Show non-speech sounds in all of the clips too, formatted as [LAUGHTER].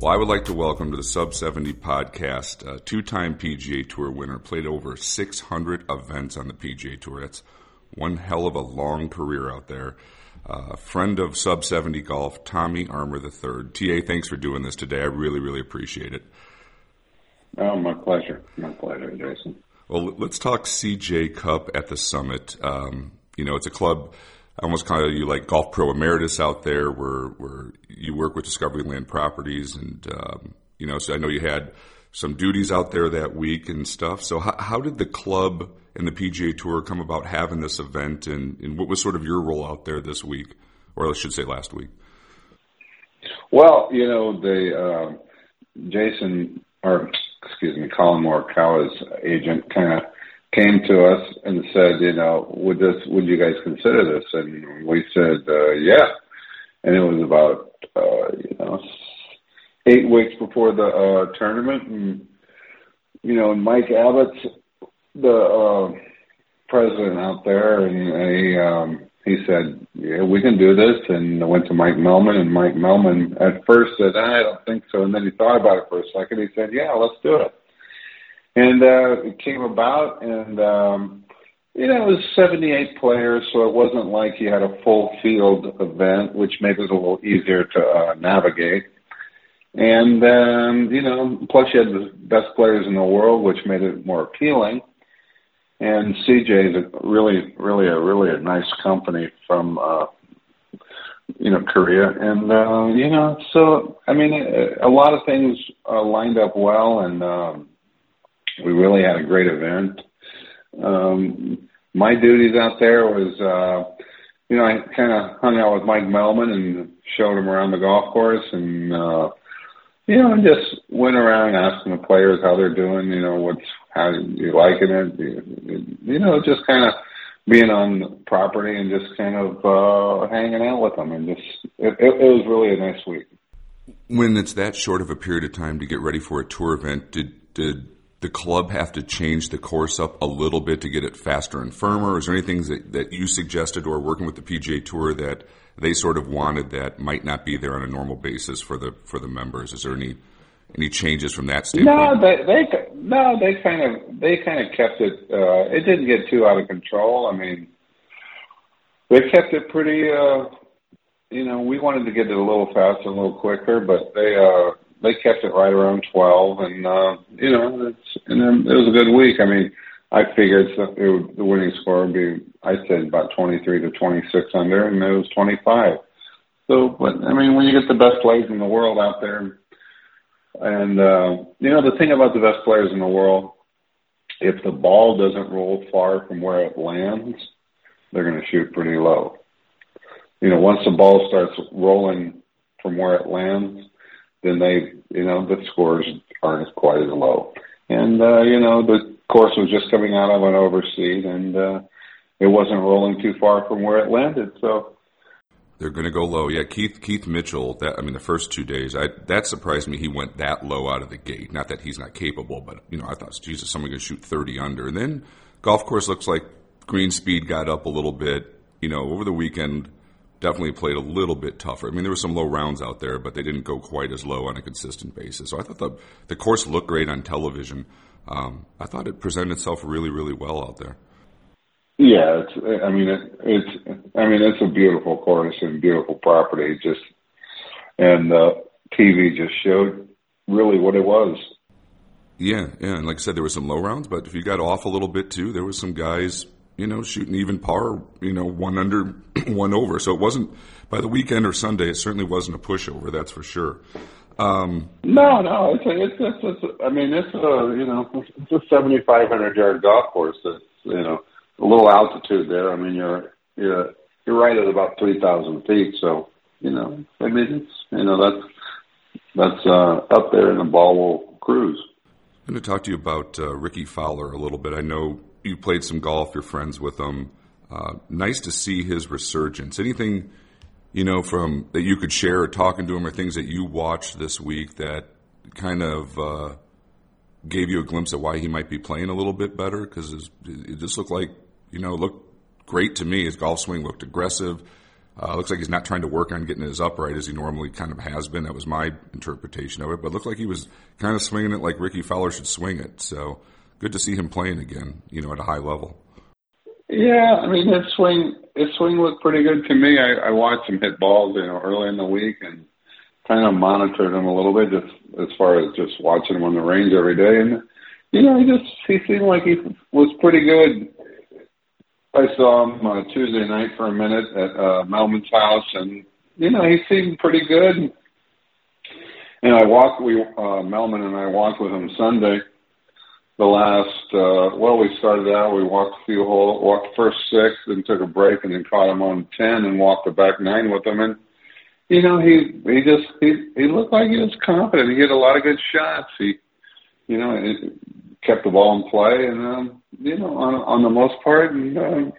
Well, I would like to welcome to the Sub 70 podcast a two time PGA Tour winner, played over 600 events on the PGA Tour. That's one hell of a long career out there. Uh, friend of Sub 70 Golf, Tommy Armour III. TA, thanks for doing this today. I really, really appreciate it. Oh, my pleasure. My pleasure, Jason. Well, let's talk CJ Cup at the Summit. Um, you know, it's a club. I almost kind of you like Golf Pro Emeritus out there, where where you work with Discovery Land Properties, and um, you know, so I know you had some duties out there that week and stuff. So, how, how did the club and the PGA Tour come about having this event, and, and what was sort of your role out there this week, or I should say last week? Well, you know, the uh, Jason, or excuse me, Collin Morikawa's agent kind of came to us and said, you know, would this, would you guys consider this? And we said, uh, yeah. And it was about, uh, you know, eight weeks before the uh, tournament, and you know, Mike Abbott's the uh, president out there, and he um, he said, "Yeah, we can do this." And I went to Mike Meldman, and Mike Meldman at first said, "I don't think so," and then he thought about it for a second. He said, "Yeah, let's do it." And uh, it came about, and um, you know, it was 78 players, so it wasn't like you had a full field event, which made it a little easier to uh, navigate. And um, you know, plus you had the best players in the world, which made it more appealing. And CJ is really, really a really a nice company from uh, you know Korea, and uh, you know, so I mean, a, a lot of things uh, lined up well, and um, we really had a great event. Um, my duties out there was, uh, you know, I kind of hung out with Mike Meldman and showed him around the golf course, and uh, you know, and just went around asking the players how they're doing. You know, what's how you liking it? You, know, just kind of being on property and just kind of uh, hanging out with them, and just it, it, it was really a nice week. When it's that short of a period of time to get ready for a tour event, did did the club have to change the course up a little bit to get it faster and firmer? Is there anything that, that you suggested or working with the PGA Tour that they sort of wanted that might not be there on a normal basis for the for the members? Is there any any changes from that standpoint? No, they they no, they kind of they kind of kept it. Uh, it didn't get too out of control. I mean, they kept it pretty. Uh, you know, we wanted to get it a little faster, a little quicker, but they uh, they kept it right around twelve, and uh, you know, it's and then it was a good week. I mean, I figured so- it would, the winning score would be, I said about twenty three to twenty six under, and it was twenty five. So, but I mean, when you get the best players in the world out there, and uh, you know, the thing about the best players in the world, if the ball doesn't roll far from where it lands, they're going to shoot pretty low. You know, once the ball starts rolling from where it lands, then they, you know, the scores aren't quite as low. And, uh, you know, the course was just coming out of an overseed and, uh, it wasn't rolling too far from where it landed. So, They're going to go low. Yeah, Keith Keith Mitchell. That I mean, the first two days, I that surprised me. He went that low out of the gate. Not that he's not capable, but you know, I thought, Jesus, someone going to shoot thirty under. And then golf course looks like green speed got up a little bit. You know, over the weekend, definitely played a little bit tougher. I mean, there were some low rounds out there, but they didn't go quite as low on a consistent basis. So I thought the the course looked great on television. Um, I thought it presented itself really, really well out there. yeah, it's, I mean, it, it's, I mean, it's a beautiful course and beautiful property. Just, and, uh, TV just showed really what it was. Yeah, yeah, and like I said, there were some low rounds, but if you got off a little bit too, there were some guys, you know, shooting even par, you know, one under, [CLEARS THROAT] one over. So it wasn't by the weekend or Sunday. It certainly wasn't a pushover, that's for sure. Um, No, no, it's a, it's, it's, it's I mean, it's a, you know, it's a 7,500 yard golf course. It's, you know, a little altitude there. I mean, you're, you're, you're right at about 3,000 feet. So, you know, I mean, it's, you know, that's, that's, uh, up there and the ball will cruise. I'm going to talk to you about uh, Rickie Fowler a little bit. I know you played some golf, you're friends with him. Uh, nice to see his resurgence. Anything, you know, from that you could share or talking to him or things that you watched this week that kind of uh, gave you a glimpse of why he might be playing a little bit better? Because it just looked like, you know, looked great to me. His golf swing looked aggressive. Uh, looks like he's not trying to work on getting his upright as he normally kind of has been. That was my interpretation of it. But it looked like he was kind of swinging it like Rickie Fowler should swing it. So good to see him playing again, you know, at a high level. Yeah, I mean his swing his swing looked pretty good to me. I, I watched him hit balls, you know, early in the week and kind of monitored him a little bit just as far as just watching him on the range every day and you know, he just he seemed like he was pretty good I saw him uh, Tuesday night for a minute at uh, Meldman's house, and you know he seemed pretty good. And I walked. We uh, Melman and I walked with him Sunday. The last, uh, well, we started out. We walked a few holes, walked first six, then took a break, and then caught him on ten, and walked the back nine with him. And you know, he he just he he looked like he was confident. He hit a lot of good shots. He, you know, it, kept the ball in play, and um, you know, on on the most part, and uh,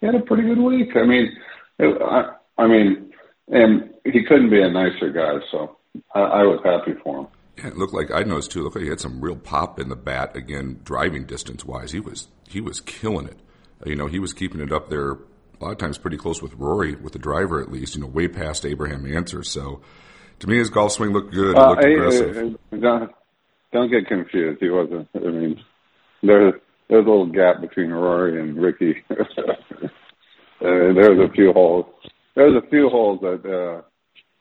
he had a pretty good week. I mean, it, I, I mean, and he couldn't be a nicer guy, so I, I was happy for him. Yeah, it looked like I noticed too. Looked like he had some real pop in the bat again, driving distance wise. He was he was killing it. You know, he was keeping it up there a lot of times pretty close with Rory, with the driver at least. You know, way past Abraham Ancer. So to me, his golf swing looked good. It uh, looked aggressive. Uh, don't get confused. He wasn't. I mean, there's there's a little gap between Rory and Rickie. [LAUGHS] uh, there's a few holes. There's a few holes that uh,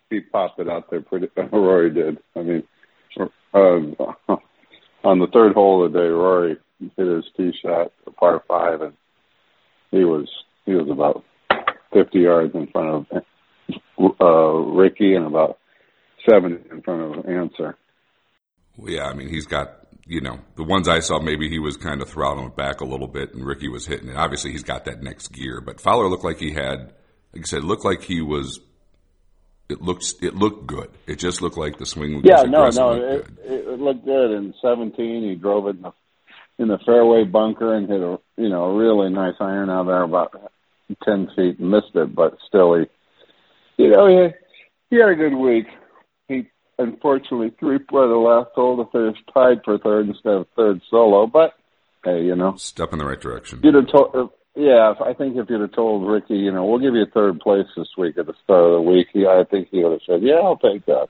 he popped it out there. Pretty [LAUGHS] Rory did. I mean, uh, [LAUGHS] on the third hole of the day, Rory hit his tee shot, a par five, and he was he was about 50 yards in front of uh, Rickie and about 70 in front of Ancer. Well, yeah, I mean, he's got, you know, the ones I saw, maybe he was kind of throttling it back a little bit and Rickie was hitting it. Obviously, he's got that next gear, but Fowler looked like he had, like I said, looked like he was, it looked, it looked good. It just looked like the swing was Yeah, no, no, it, it, looked good. In 17, he drove it in the, in the fairway bunker and hit a, you know, a really nice iron out there about 10 feet and missed it, but still he, you know, he, he had a good week He unfortunately three by the last hole to finish tied for third instead of third solo. But hey, you know, step in the right direction. You'd have told, yeah. I think if you'd have told Rickie, you know, we'll give you third place this week at the start of the week, he, I think he would have said, yeah, I'll take that.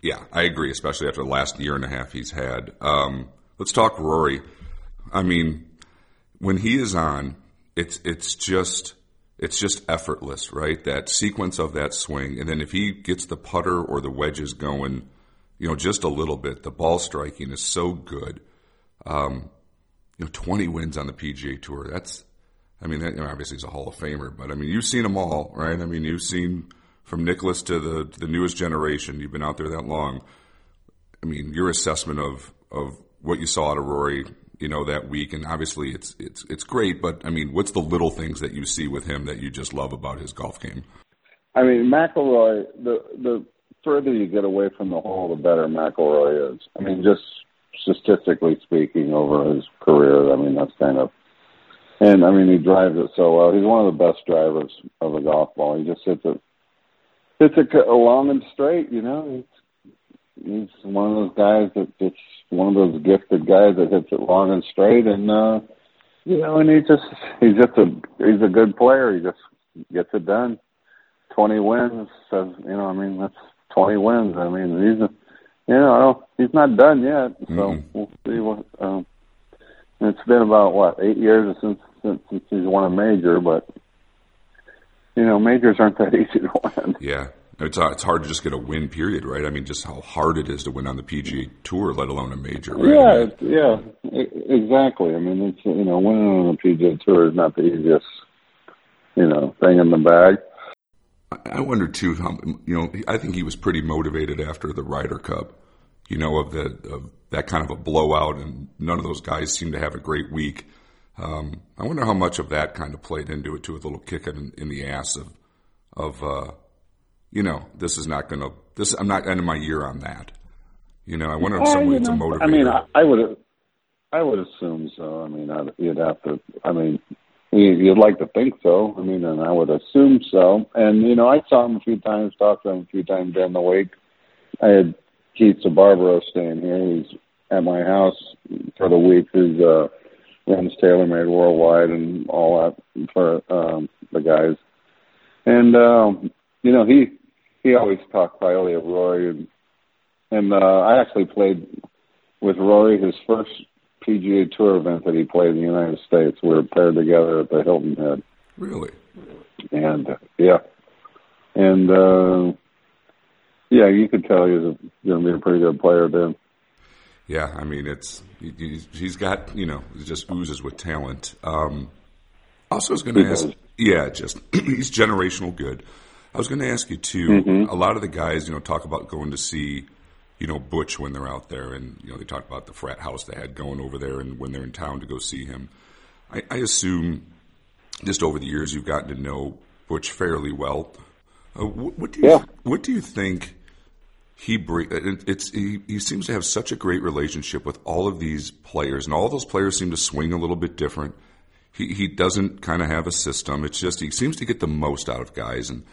Yeah, I agree, especially after the last year and a half he's had. Um, let's talk Rory. I mean, when he is on, it's it's just it's just effortless, right? That sequence of that swing, and then if he gets the putter or the wedges going, you know, just a little bit, the ball striking is so good. Um, you know, 20 wins on the PGA Tour. That's, I mean, that, you know, obviously he's a Hall of Famer, but I mean, you've seen them all, right? I mean, you've seen from Nicklaus to the to the newest generation. You've been out there that long. I mean, your assessment of of what you saw out of Rory you know, that week. And obviously it's, it's, it's great, but I mean, what's the little things that you see with him that you just love about his golf game? I mean, McIlroy, the, the further you get away from the hole, the better McIlroy is. I mean, just statistically speaking over his career, I mean, that's kind of, and I mean, he drives it so well. He's one of the best drivers of a golf ball. He just hits it, hits it long and straight, you know. He's he's one of those guys that it's one of those gifted guys that hits it long and straight and uh you know and he just he's just a he's a good player he just gets it done twenty wins says you know i mean that's twenty wins i mean he's a, you know he's not done yet so mm-hmm. we'll see what um it's been about what eight years since since, since he's won a major but you know majors aren't that [LAUGHS] easy to win yeah it's uh, it's hard to just get a win. Period, right? I mean, just how hard it is to win on the PGA Tour, let alone a major. Right? Yeah, yeah, exactly. I mean, it's you know, winning on the PGA Tour is not the easiest, you know, thing in the bag. I wonder too. How, you know, I think he was pretty motivated after the Ryder Cup. You know, of the of that kind of a blowout, and none of those guys seemed to have a great week. Um, I wonder how much of that kind of played into it too, with a little kick in, in the ass of of uh, you know, this is not going to, this, I'm not ending my year on that. You know, I wonder if some way it's a motivator. I mean, I, I would, I would assume so. I mean, I'd, you'd have to. I mean, you'd like to think so. I mean, and I would assume so. And you know, I saw him a few times, talked to him a few times during the week. I had Keith Sbarbaro staying here. He's at my house for the week. Who's uh, runs TaylorMade Worldwide and all that for um, the guys. And um, you know, he he always talked highly of Rory, and, and uh, I actually played with Rory his first PGA Tour event that he played in the United States. We were paired together at the Hilton Head. Really? And uh, yeah, and uh, yeah, you could tell he was going to be a pretty good player then. Yeah, I mean, it's he's, he's got you know he just oozes with talent. Um, also, I was going to ask, yeah, just [CLEARS THROAT] he's generational good. I was going to ask you too. Mm-hmm. A lot of the guys, you know, talk about going to see, you know, Butch when they're out there, and you know, they talk about the frat house they had going over there, and when they're in town to go see him. I, I assume, just over the years, you've gotten to know Butch fairly well. Uh, what, what, do you yeah. what do you think? He it's he, he seems to have such a great relationship with all of these players, and all those players seem to swing a little bit different. He he doesn't kind of have a system. It's just he seems to get the most out of guys. And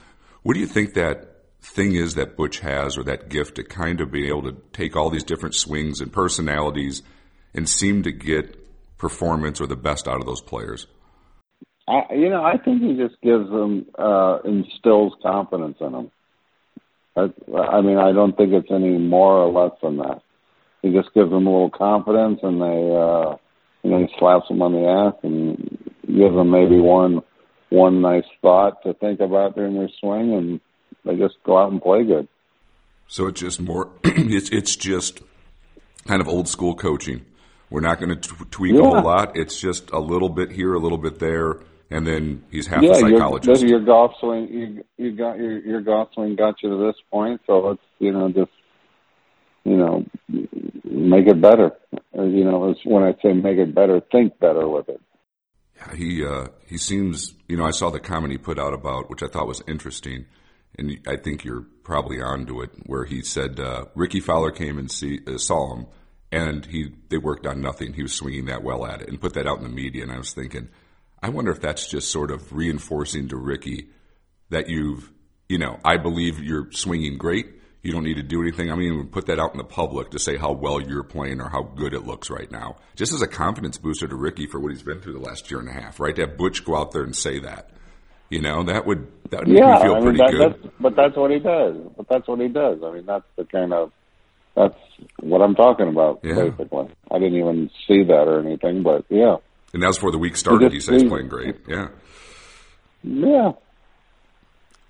what do you think that thing is that Butch has, or that gift to kind of be able to take all these different swings and personalities and seem to get performance or the best out of those players? I, you know, I think he just gives them uh, instills confidence in them. I, mean, I don't think it's any more or less than that. He just gives them a little confidence, and they, uh, you know, he slaps them on the ass and gives them maybe one, one nice thought to think about during their swing, and they just go out and play good. So it's just more. [CLEARS THROAT] it's it's just kind of old school coaching. We're not going to t- tweak yeah. a whole lot. It's just a little bit here, a little bit there, and then he's half yeah, a psychologist. Your, your golf swing, you, you got your your golf swing got you to this point, so let's you know just you know make it better. You know, it's when I say make it better, think better with it. Yeah, he uh, he seems. You know, I saw the comment he put out about which I thought was interesting, and I think you're probably onto it. Where he said uh, Rickie Fowler came and see, uh, saw him, and he they worked on nothing. He was swinging that well at it, and put that out in the media. And I was thinking I wonder if that's just sort of reinforcing to Rickie that you've, you know, I believe you're swinging great. You don't need to do anything. I mean, put that out in the public to say how well you're playing or how good it looks right now. Just as a confidence booster to Rickie for what he's been through the last year and a half, right? To have Butch go out there and say that, you know, that would that would make yeah, me feel I mean, pretty that, good. That's, but that's what he does. But that's what he does. I mean, that's the kind of that's what I'm talking about. Yeah. Basically, I didn't even see that or anything, but yeah. And that's before the week started. He said he's playing great. Yeah. Yeah.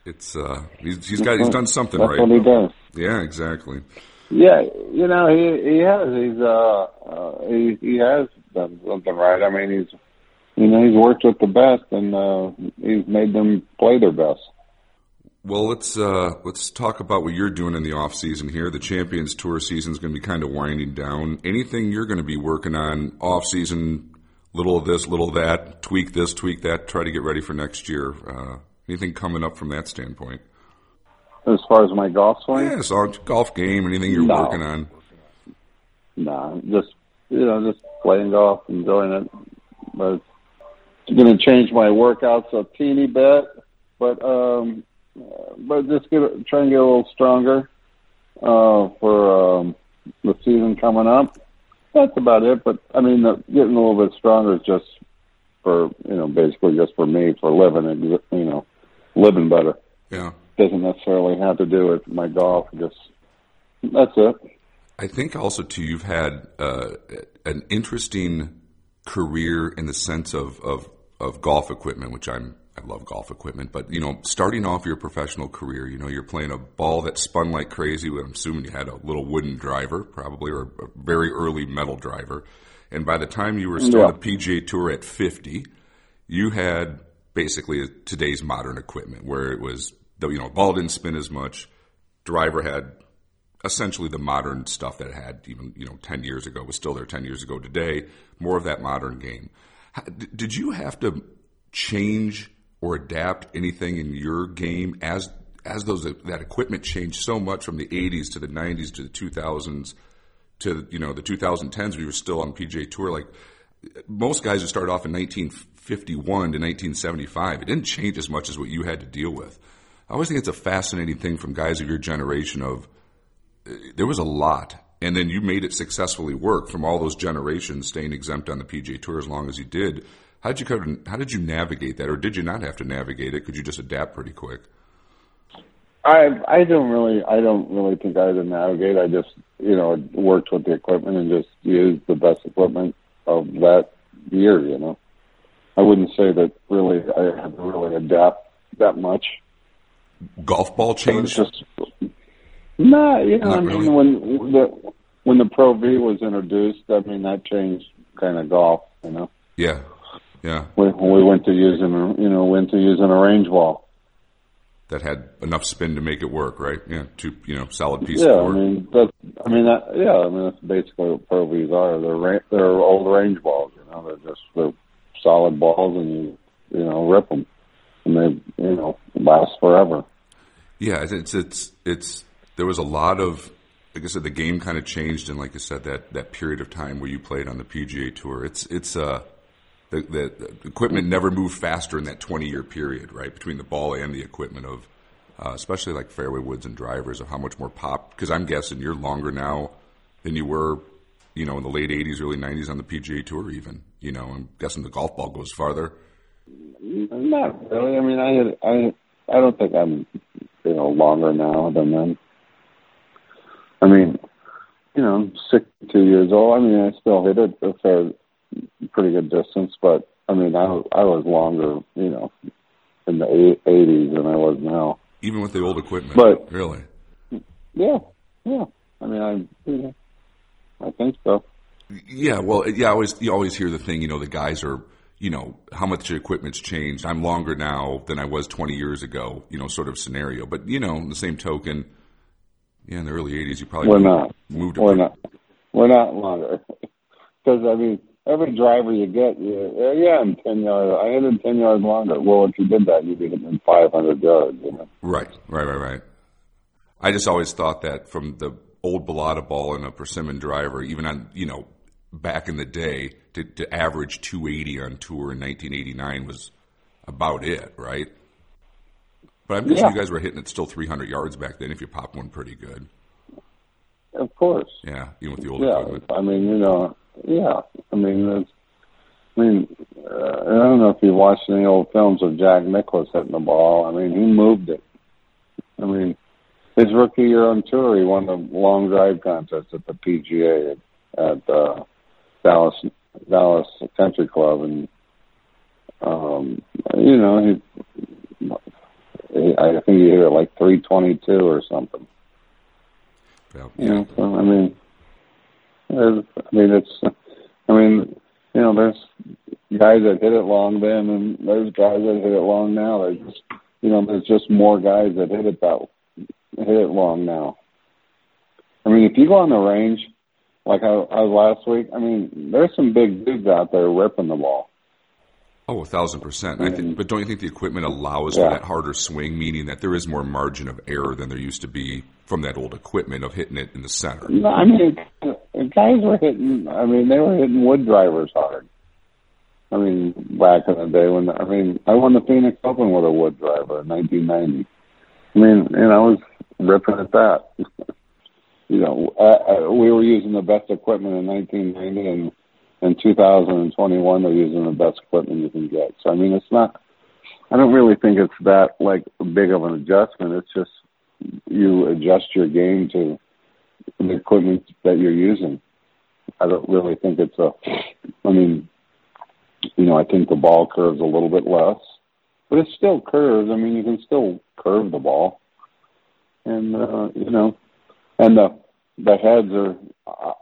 It's uh, he's he's got he's done something That's right. what he does. Yeah, exactly. Yeah, you know he he has he's uh, uh he he has done something right. I mean he's you know he's worked with the best and uh he's made them play their best. Well, let's uh, let's talk about what you're doing in the off season here. The Champions Tour season is going to be kind of winding down. Anything you're going to be working on off season? Little of this, little of that. Tweak this, tweak that. Try to get ready for next year. Uh, anything coming up from that standpoint? As far as my golf swing, yeah, so golf game. Anything you're No. working on? no, just you know just playing golf, enjoying it. But it's going to change my workouts a teeny bit, but um, but just get try and get a little stronger uh, for um, the season coming up. That's about it. But I mean, the, getting a little bit stronger is just for you know basically just for me for living and you know living better. Yeah. Doesn't necessarily have to do with my golf. Just that's it. I think also too you've had uh, an interesting career in the sense of, of of golf equipment, which I'm I love golf equipment, but you know, starting off your professional career, you know, you're playing a ball that spun like crazy. I'm assuming you had a little wooden driver, probably, or a very early metal driver. And by the time you were still Yeah. on the PGA Tour at 50, you had basically today's modern equipment, where it was the you know ball didn't spin as much, driver had essentially the modern stuff that it had even you know 10 years ago was still there 10 years ago today more of that modern game How- did you have to change or adapt anything in your game as as those that equipment changed so much from the 80s to the 90s to the 2000s to you know the 2010s, we were still on PGA Tour. Like most guys who started off in 1951 to 1975, it didn't change as much as what you had to deal with. I always think it's a fascinating thing from guys of your generation. Of there was a lot, and then you made it successfully work from all those generations, staying exempt on the PGA Tour as long as you did. How did you how did you navigate that, or did you not have to navigate it? Could you just adapt pretty quick? I I don't really I don't really think I had to navigate. I just you know worked with the equipment and just used the best equipment of that year. You know, I wouldn't say that really I had to really adapt that much. Golf ball change? Just nah, you know, Not I mean really. when the when the Pro V was introduced, I mean that changed kind of golf. You know, Yeah, yeah. we we went to using you know went to using a range ball. That had enough spin to make it work, right? Yeah, two you know solid pieces. Yeah, of I mean that's I mean that yeah, I mean that's basically what Pro Vs are. They're ra- they're old range balls, you know. They're just they're solid balls, and you you know rip them, and they you know last forever. Yeah, it's, it's it's it's there was a lot of like I said, the game kind of changed, and like I said, that that period of time where you played on the PGA Tour, it's it's uh the, the, the equipment never moved faster in that twenty year period, right, between the ball and the equipment of, uh, especially like fairway woods and drivers, of how much more pop. Because I'm guessing you're longer now than you were, you know, in the late '80s, early '90s on the PGA Tour, even. You know, I'm guessing the golf ball goes farther. Not really. I mean, I had, I I don't think I'm you know longer now than then. I mean, you know, I'm 62 years old. I mean, I still hit it a fair, pretty good distance, but I mean, I I was longer, you know, in the 80s than I was now. Even with the old equipment, But- really, Yeah, yeah. I mean, I you know, I think so. Yeah, well, yeah, I always you always hear the thing, you know, the guys are, you know, how much your equipment's changed. I'm longer now than I was 20 years ago, you know, sort of scenario. But you know, in the same token, yeah, in the early 80s, you probably We're moved, not. moved. We're not. We're not longer. [LAUGHS] Because I mean, every driver you get, you, uh, yeah, yeah, I'm ten yards. I hit it ten yards longer. Well, if you did that, you'd hit it in 500 yards. You know. Right, right, right, right. I just always thought that from the old Balata ball and a persimmon driver, even on you know back in the day, to, to average 280 on tour in 1989 was about it, right? But I'm guessing Yeah. you guys were hitting it still 300 yards back then if you popped one pretty good. Of course. Yeah, even with the old Yeah. equipment. I mean, you know, yeah. I mean, I mean, uh, I don't know if you watched any old films of Jack Nicklaus hitting the ball. I mean, he moved it. I mean, his rookie year on tour, he won the long drive contest at the PGA at, at uh, Dallas Dallas Country Club, and um, you know, he, he I think he hit it like three twenty two or something. Yeah. You know, so I mean, there's, I mean, it's, I mean, you know, there's guys that hit it long then, and there's guys that hit it long now. There's just, you know, there's just more guys that hit it that hit it long now. I mean, if you go on the range, like I, I was last week, I mean, there's some big dudes out there ripping the ball. Oh, a thousand percent. I think, but don't you think the equipment allows Yeah. for that harder swing, meaning that there is more margin of error than there used to be from that old equipment of hitting it in the center? No, I mean, guys were hitting. I mean, they were hitting wood drivers hard. I mean, back in the day when I mean, I won the Phoenix Open with a wood driver in 1990. I mean, and I was ripping at that. [LAUGHS] you know, uh, uh, we were using the best equipment in 1990, and in 2021 they're using the best equipment you can get. So I mean, it's not. I don't really think it's that like big of an adjustment. It's just you adjust your game to the equipment that you're using. I don't really think it's a. I mean, you know, I think the ball curves a little bit less, but it still curves. I mean, you can still curve the ball, and uh, you know, and the the heads are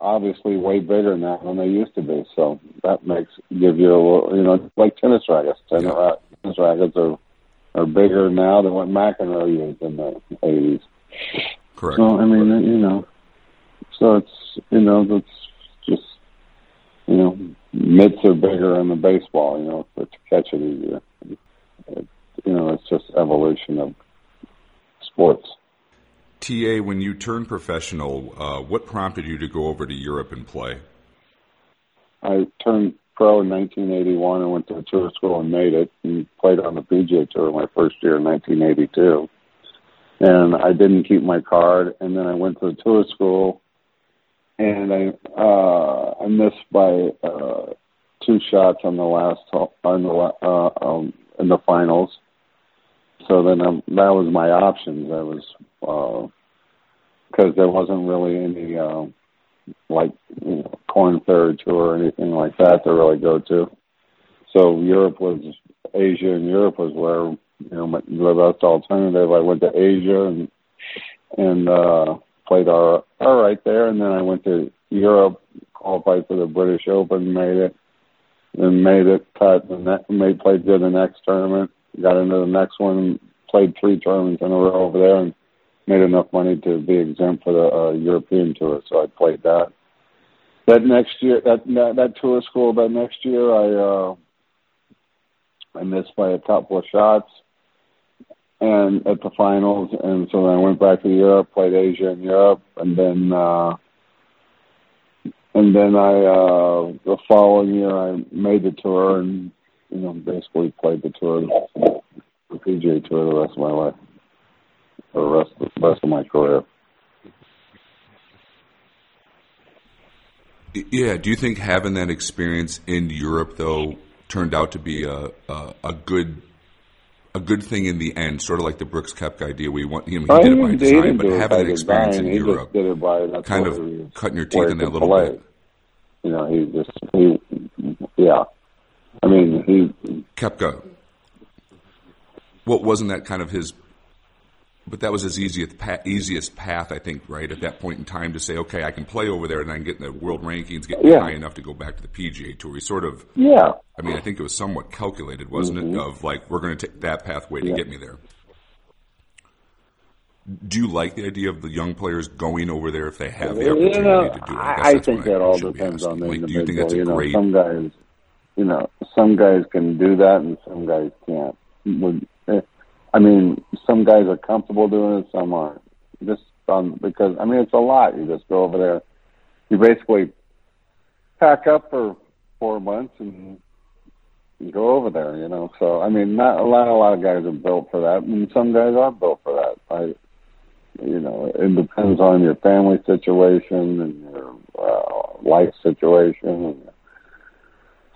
obviously way bigger now than they used to be. So that makes give you a little, you know, like tennis rackets. Tennis, Yeah. tennis rackets are are bigger now than what McEnroe used in the '80s. Correct. So I mean, you know, so it's you know that's just you know mitts are bigger in the baseball, you know, for to catch it easier. It, you know, it's just evolution of sports. Ta, when you turned professional, uh, what prompted you to go over to Europe and play? I turned pro in 1981 and went to a tour school and made it and played on the PGA Tour my first year in 1982. And I didn't keep my card, and then I went to the tour school, and I uh, I missed by uh, two shots on the last on the uh, um, in the finals. So then um, that was my options. That was because uh, there wasn't really any. Uh, like you know, Korn Ferry tour or anything like that to really go to. So Europe was Asia, and Europe was where you know my, the best alternative. I went to Asia and and uh, played all all right there, and then I went to Europe, qualified for the British Open, made it, and made it cut, and that made played good the next tournament. Got into the next one, played three tournaments in a row over there, and made enough money to be exempt for the uh, European tour, so I played that. That next year, that, that that tour school, that next year, I uh, I missed by a couple of shots, and at the finals, and so then I went back to Europe, played Asia and Europe, and then uh, and then I uh, the following year I made the tour and you know basically played the tour, the PGA tour, the rest of my life the rest of, the rest of my career. Yeah. Do you think having that experience in Europe though turned out to be a a, a good a good thing in the end, sort of like the Brooks Koepka idea. We want you know, he did it by design, but having that experience in Europe, did it by, kind of cutting your teeth in that little play. bit. You know, he just he, yeah. I mean, he Koepka. What wasn't that kind of his but that was his easiest path, easiest path, I think, right at that point in time to say, okay, I can play over there and I can get in the world rankings, get Yeah. high enough to go back to the PGA Tour. He sort of, yeah. I mean, I think it was somewhat calculated, wasn't it? Of like, we're going to take that pathway to Yeah. get me there. Do you like the idea of the young players going over there if they have the You opportunity know, to do it? I, I think what I that all depends on the Like, do you think individual. that's a You know, great? some guys, you know, some guys can do that and some guys can't. Eh, I mean, some guys are comfortable doing it, some aren't. Just um, because I mean, it's a lot. You just go over there. You basically pack up for four months and go over there. You know, so I mean, not a lot. A lot of guys are built for that, and some guys are built for that. I, you know, it depends on your family situation and your uh, life situation.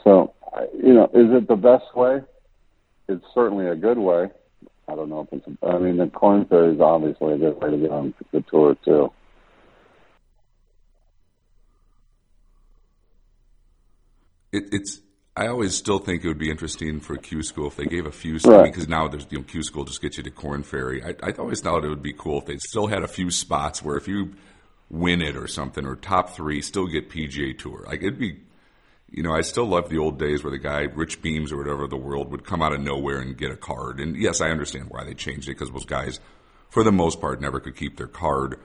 So, you know, is it the best way? It's certainly a good way. I don't know if it's. I mean, the Korn Ferry is obviously a good way to get on the tour too. It, it's. I always still think it would be interesting for Q School if they gave a few Right. because now there's you know Q School just gets you to Korn Ferry. I, I always thought it would be cool if they still had a few spots where if you win it or something or top three, still get PGA Tour. Like it'd be, you know, I still love the old days where the guy Rich Beems or whatever of the world would come out of nowhere and get a card. And yes, I understand why they changed it because those guys, for the most part, never could keep their card.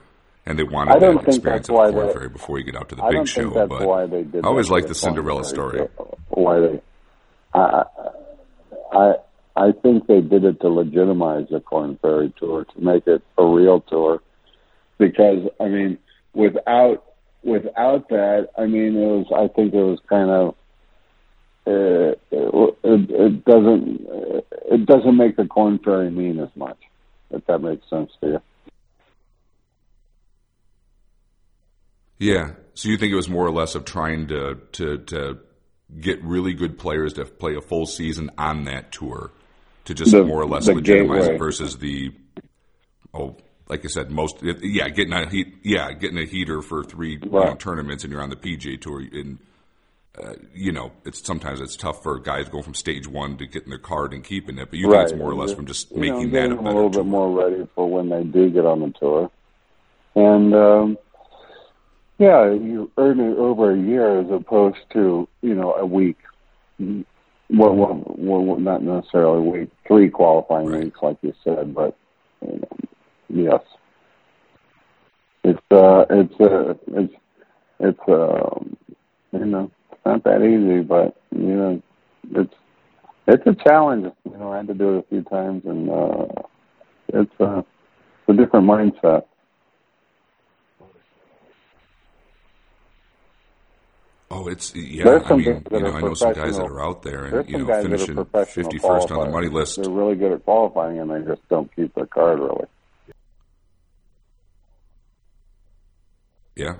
And they wanted I don't that think experience that's of Korn they- before you get out to the I big don't show. think that's but why they did. I always like the Cinderella story. Why they? I, I I think they did it to legitimize the Korn Ferry tour to make it a real tour, because I mean, without without that, I mean, it was. I think it was kind of. Uh, it, it, it doesn't. It doesn't make the Korn Ferry mean as much. If that makes sense to you. Yeah. So you think it was more or less of trying to to to get really good players to play a full season on that tour to just The- more or less legitimize gateway. it versus the oh like I said most yeah getting a heat yeah getting a heater for three you know, tournaments and you're on the PGA tour and uh, you know it's sometimes it's tough for guys going from stage one to getting their card and keeping it but you think it's more or less from just you making know, that a them a little tour. bit more ready for when they do get on the tour. And um, yeah, you earn it over a year as opposed to you know a week. Well, well, well not necessarily week, three qualifying Right. weeks, like you said, but you know, yes, it's uh, it's uh, it's it's um, you know, it's not that easy, but you know, it's it's a challenge. You know, I had to do it a few times, and uh, it's uh, it's a different mindset. Oh, it's yeah. There's I some mean, guys that you know, are I know some guys that are out there and you know guys that are finishing fifty first on the money list. They're really good at qualifying, and they just don't keep their card really. Yeah,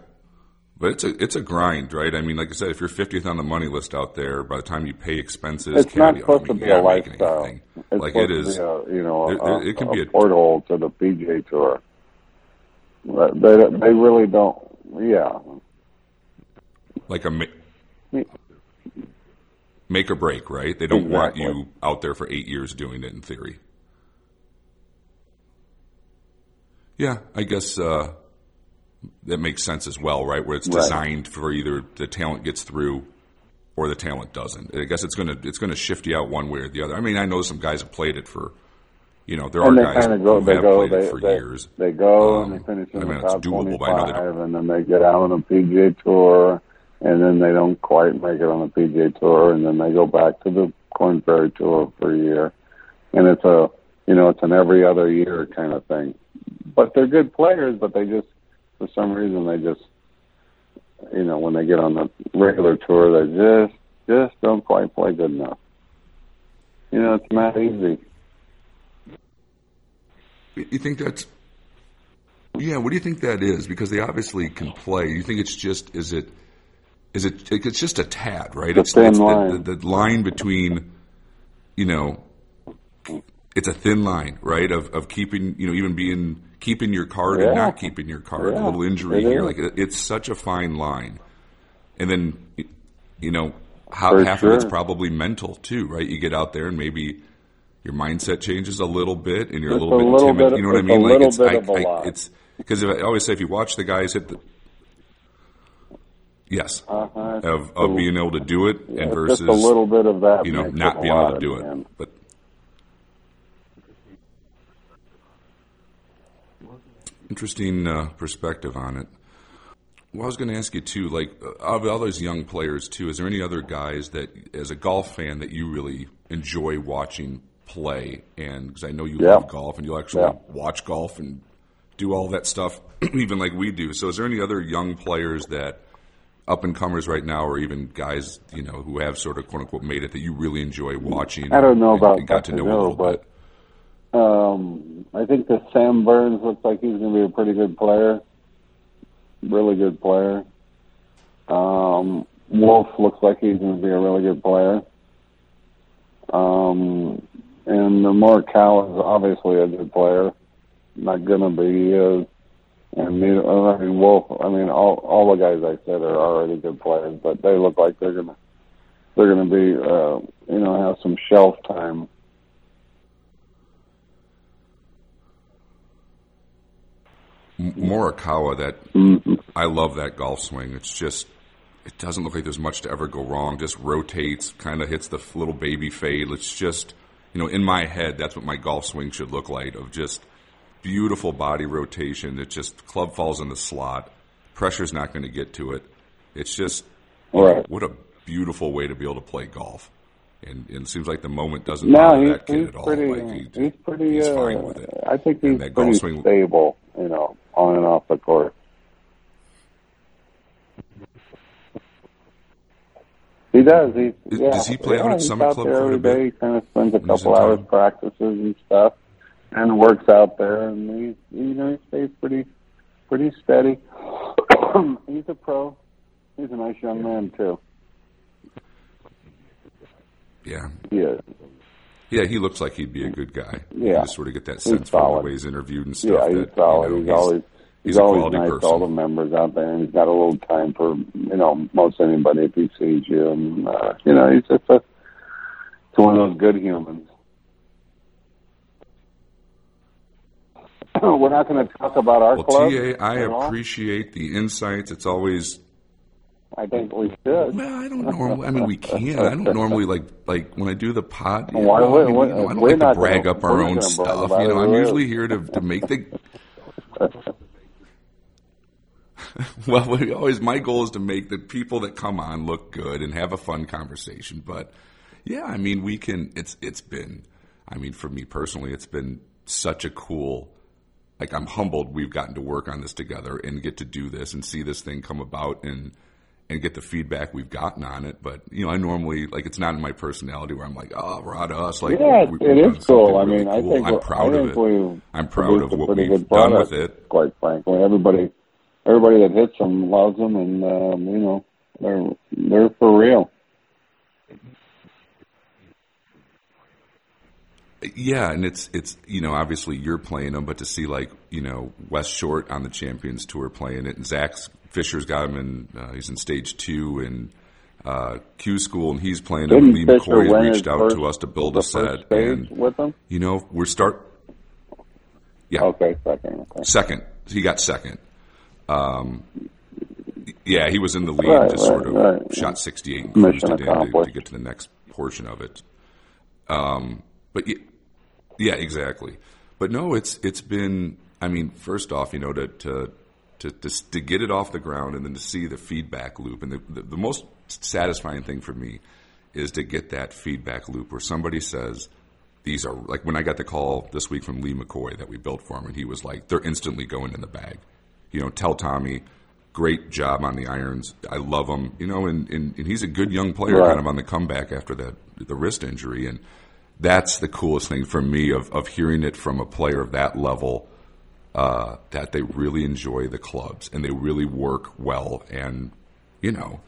but it's a it's a grind, right? I mean, like I said, if you're 50th on the money list out there, by the time you pay expenses, It's not supposed I mean, to be a lifestyle. anything. It's like it is. a, you know, There- a, it can a be a- portal to the PGA Tour. They they really don't. Yeah, like a ma- make or break, right? They don't want you out there for eight years doing it in theory. Yeah, I guess uh, that makes sense as well, right? Where it's Right. designed for either the talent gets through or the talent doesn't. I guess it's gonna it's gonna shift you out one way or the other. I mean, I know some guys have played it for, you know, there and are guys kind of go. who They have go. played They it for they, years. they go Um, and they finish in I mean, the it's top doable, but I know they twenty-five, and then they get out on the PGA Tour, and then they don't quite make it on the PGA Tour, and then they go back to the Korn Ferry Tour for a year, and it's a you know it's an every other year kind of thing. But they're good players, but they just for some reason they just you know when they get on the regular tour they just just don't quite play good enough. You know, it's not easy. You think that's yeah? What do you think that is? Because they obviously can play. You think it's just is it is it it's just a tad, right? The it's thin it's line. The, the, the line between you know it's a thin line, right? Of of keeping you know even being keeping your card and not keeping your card. Yeah, a little injury it here, like it's such a fine line. And then you know how half of it's probably mental too, right? You get out there and maybe your mindset changes a little bit, and you're Just a little bit little timid. bit- you know what I mean? Like it's I, I, it's because I always say if you watch the guys hit the yes Uh-huh. of of being able to do it Yeah, and versus just a little bit of that. you know not being able to do it, end. but. Interesting uh, perspective on it. Well, I was going to ask you too, like uh, of all those young players too. Is there any other guys that, as a golf fan, that you really enjoy watching play? And because I know you Yeah. love golf and you actually Yeah. watch golf and do all that stuff, [CLEARS THROAT] even like we do. So, is there any other young players that up and comers right now, or even guys you know who have sort of quote unquote made it that you really enjoy watching? I don't know and- about and got to know little Hill, bit. Um, I think that Sam Burns looks like he's going to be a pretty good player, really good player. Um, Wolff looks like he's going to be a really good player. Um, and the Morikawa is obviously a good player. Not going to be, is. And I mean, Wolff. I mean, all all the guys I said are already good players, but they look like they're gonna they're gonna be, uh, you know, have some shelf time. Morikawa, that Mm-hmm. I love that golf swing. It's just it doesn't look like there's much to ever go wrong. Just rotates, kind of hits the little baby fade. It's just you know in my head that's what my golf swing should look like of just beautiful body rotation. It just club falls in the slot. Pressure's not going to get to it. It's just Right. what a beautiful way to be able to play golf. And, and it seems like the moment doesn't No, bother that kid at all. pretty. Like he, he's pretty. he's uh, fine with it. I think he's pretty swing- stable. You know, on and off the court. He does. He yeah, does he play yeah, out at Summit Club there every day. He kind of spends a When he's in couple hours town? practices and stuff, and works out there. And he, you know, he stays pretty, pretty steady. [CLEARS THROAT] he's a pro. He's a nice young man too. Yeah, is. Yeah, he looks like he'd be a good guy. You Yeah. just sort of get that sense from the way he's interviewed and stuff. Yeah, he's that, solid. You know, he's, always he's, he's always nice person. to all the members out there, and he's got a little time for you know most anybody if he sees you, and uh, you know he's just a he's one of those good humans. [CLEARS THROAT] We're not going to talk about our Well, club. TA, I appreciate the insights. It's always I think we should. well, I don't normally. I mean, we can. I don't normally like like when I do the pod. You Why know, I, mean, you know, I don't we're like to brag gonna- up our own not gonna brag stuff. You know, I'm usually here to to make the. [LAUGHS] well, we always my goal is to make the people that come on look good and have a fun conversation. But yeah, I mean, we can. It's it's been. I mean, for me personally, it's been such a cool like I'm humbled we've gotten to work on this together and get to do this and see this thing come about and and get the feedback we've gotten on it. But you know, I normally like it's not in my personality where I'm like, oh, we're out of us. Like, Yeah, we- it is cool. I really mean, I think I'm proud I of think it. I'm proud of what we've done with it. Quite frankly, everybody, everybody that hits them loves them, and um, you know, they're they're for real. Yeah, and it's it's you know obviously you're playing them, but to see like you know Wes Short on the Champions Tour playing it, and Zach Fisher's got him in uh, he's in stage two, in uh, Q School, and he's playing them. Didn't And Lee Fisher McCoy reached out first- to us to build a set, and with them? you know we're start. Yeah, Okay, second. Okay. second. He got second. Um, yeah, he was in the lead, Right, just right, sort of right. shot 68 and cruised it in to, to get to the next portion of it. Um, but yeah, yeah, exactly. But no, it's it's been. I mean, first off, you know, to to to to, to get it off the ground and then to see the feedback loop, and the, the the most satisfying thing for me is to get that feedback loop where somebody says. These are like when I got the call this week from Lee McCoy that we built for him, and he was like, "They're instantly going in the bag." You know, tell Tommy, great job on the irons. I love him. You know, and, and, and he's a good young player, kind of on the comeback after that the wrist injury, and that's the coolest thing for me of of hearing it from a player of that level. Uh, that they really enjoy the clubs and they really work well, and you know,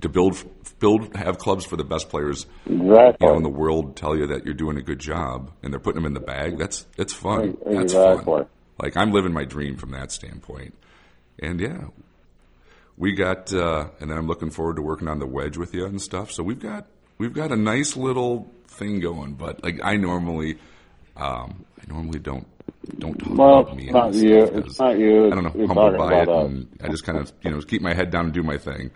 to build build have clubs for the best players Exactly. you know in the world tell you that you're doing a good job and they're putting them in the bag. That's that's fun. Ex- That's fun. Like I'm living my dream from that standpoint. And yeah, we got uh, and then I'm looking forward to working on the wedge with you and stuff. So we've got we've got a nice little thing going. But like I normally um, I normally don't don't talk Well, about me. it's not you. It's not you. I don't know. You're humbled by it, us. and I just kind of you know keep my head down and do my thing.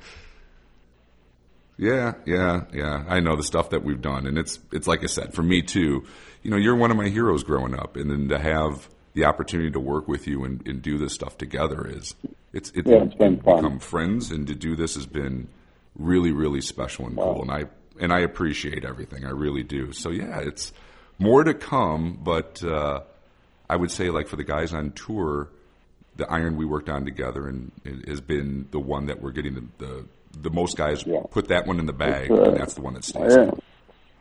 Yeah, yeah, yeah. I know the stuff that we've done, and it's it's like I said for me too. You know, you're one of my heroes growing up, and then to have the opportunity to work with you and, and do this stuff together is it's it's, Yeah, it's been fun. become friends, and to do this has been really really special and cool, and I and I appreciate everything. I really do. So yeah, it's more to come, but uh, I would say like for the guys on tour the iron we worked on together and it has been the one that we're getting the the, the most guys Yeah. put that one in the bag right. and that's the one that stays. Yeah.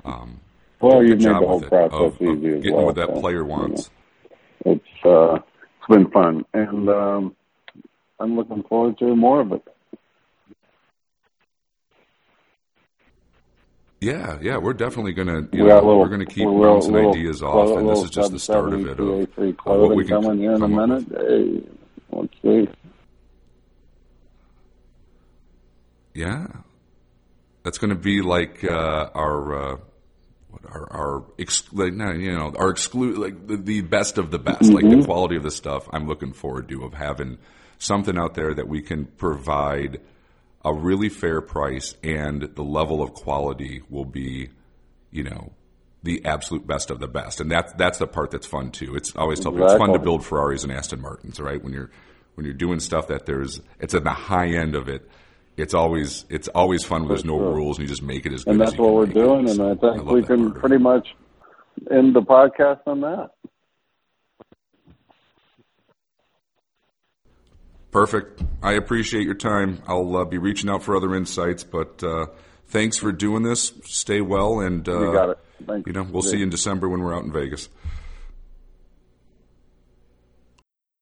Um, Well, you've made the whole process of, of easy getting well. what that so, player wants. It's uh, it's been fun, and um, I'm looking forward to more of it. Yeah, yeah, we're definitely gonna We you got know, a little- we're gonna keep we're bouncing ideas off, and this is just the start of it of, 770 of what we can coming here in a minute. Hey, let's see. Yeah, that's going to be like uh, our uh, our our ex- like, you know our exclude like the, the best of the best, like Mm-hmm. the quality of the stuff. I'm looking forward to of having something out there that we can provide a really fair price and the level of quality will be, you know. The absolute best of the best, and that's that's the part that's fun too. It's I always tell people it's fun to build Ferraris and Aston Martins, right? When you're when you're doing stuff that there's it's at the high end of it. It's always it's always fun when there's no sure. rules and you just make it as good And as that's you what we're make it. doing, and I think love we can pretty much end the podcast on that. Perfect. I appreciate your time. I'll uh, be reaching out for other insights, but uh, thanks for doing this. Stay well, and uh, You got it. Thanks. you know we'll see you in December when we're out in Vegas.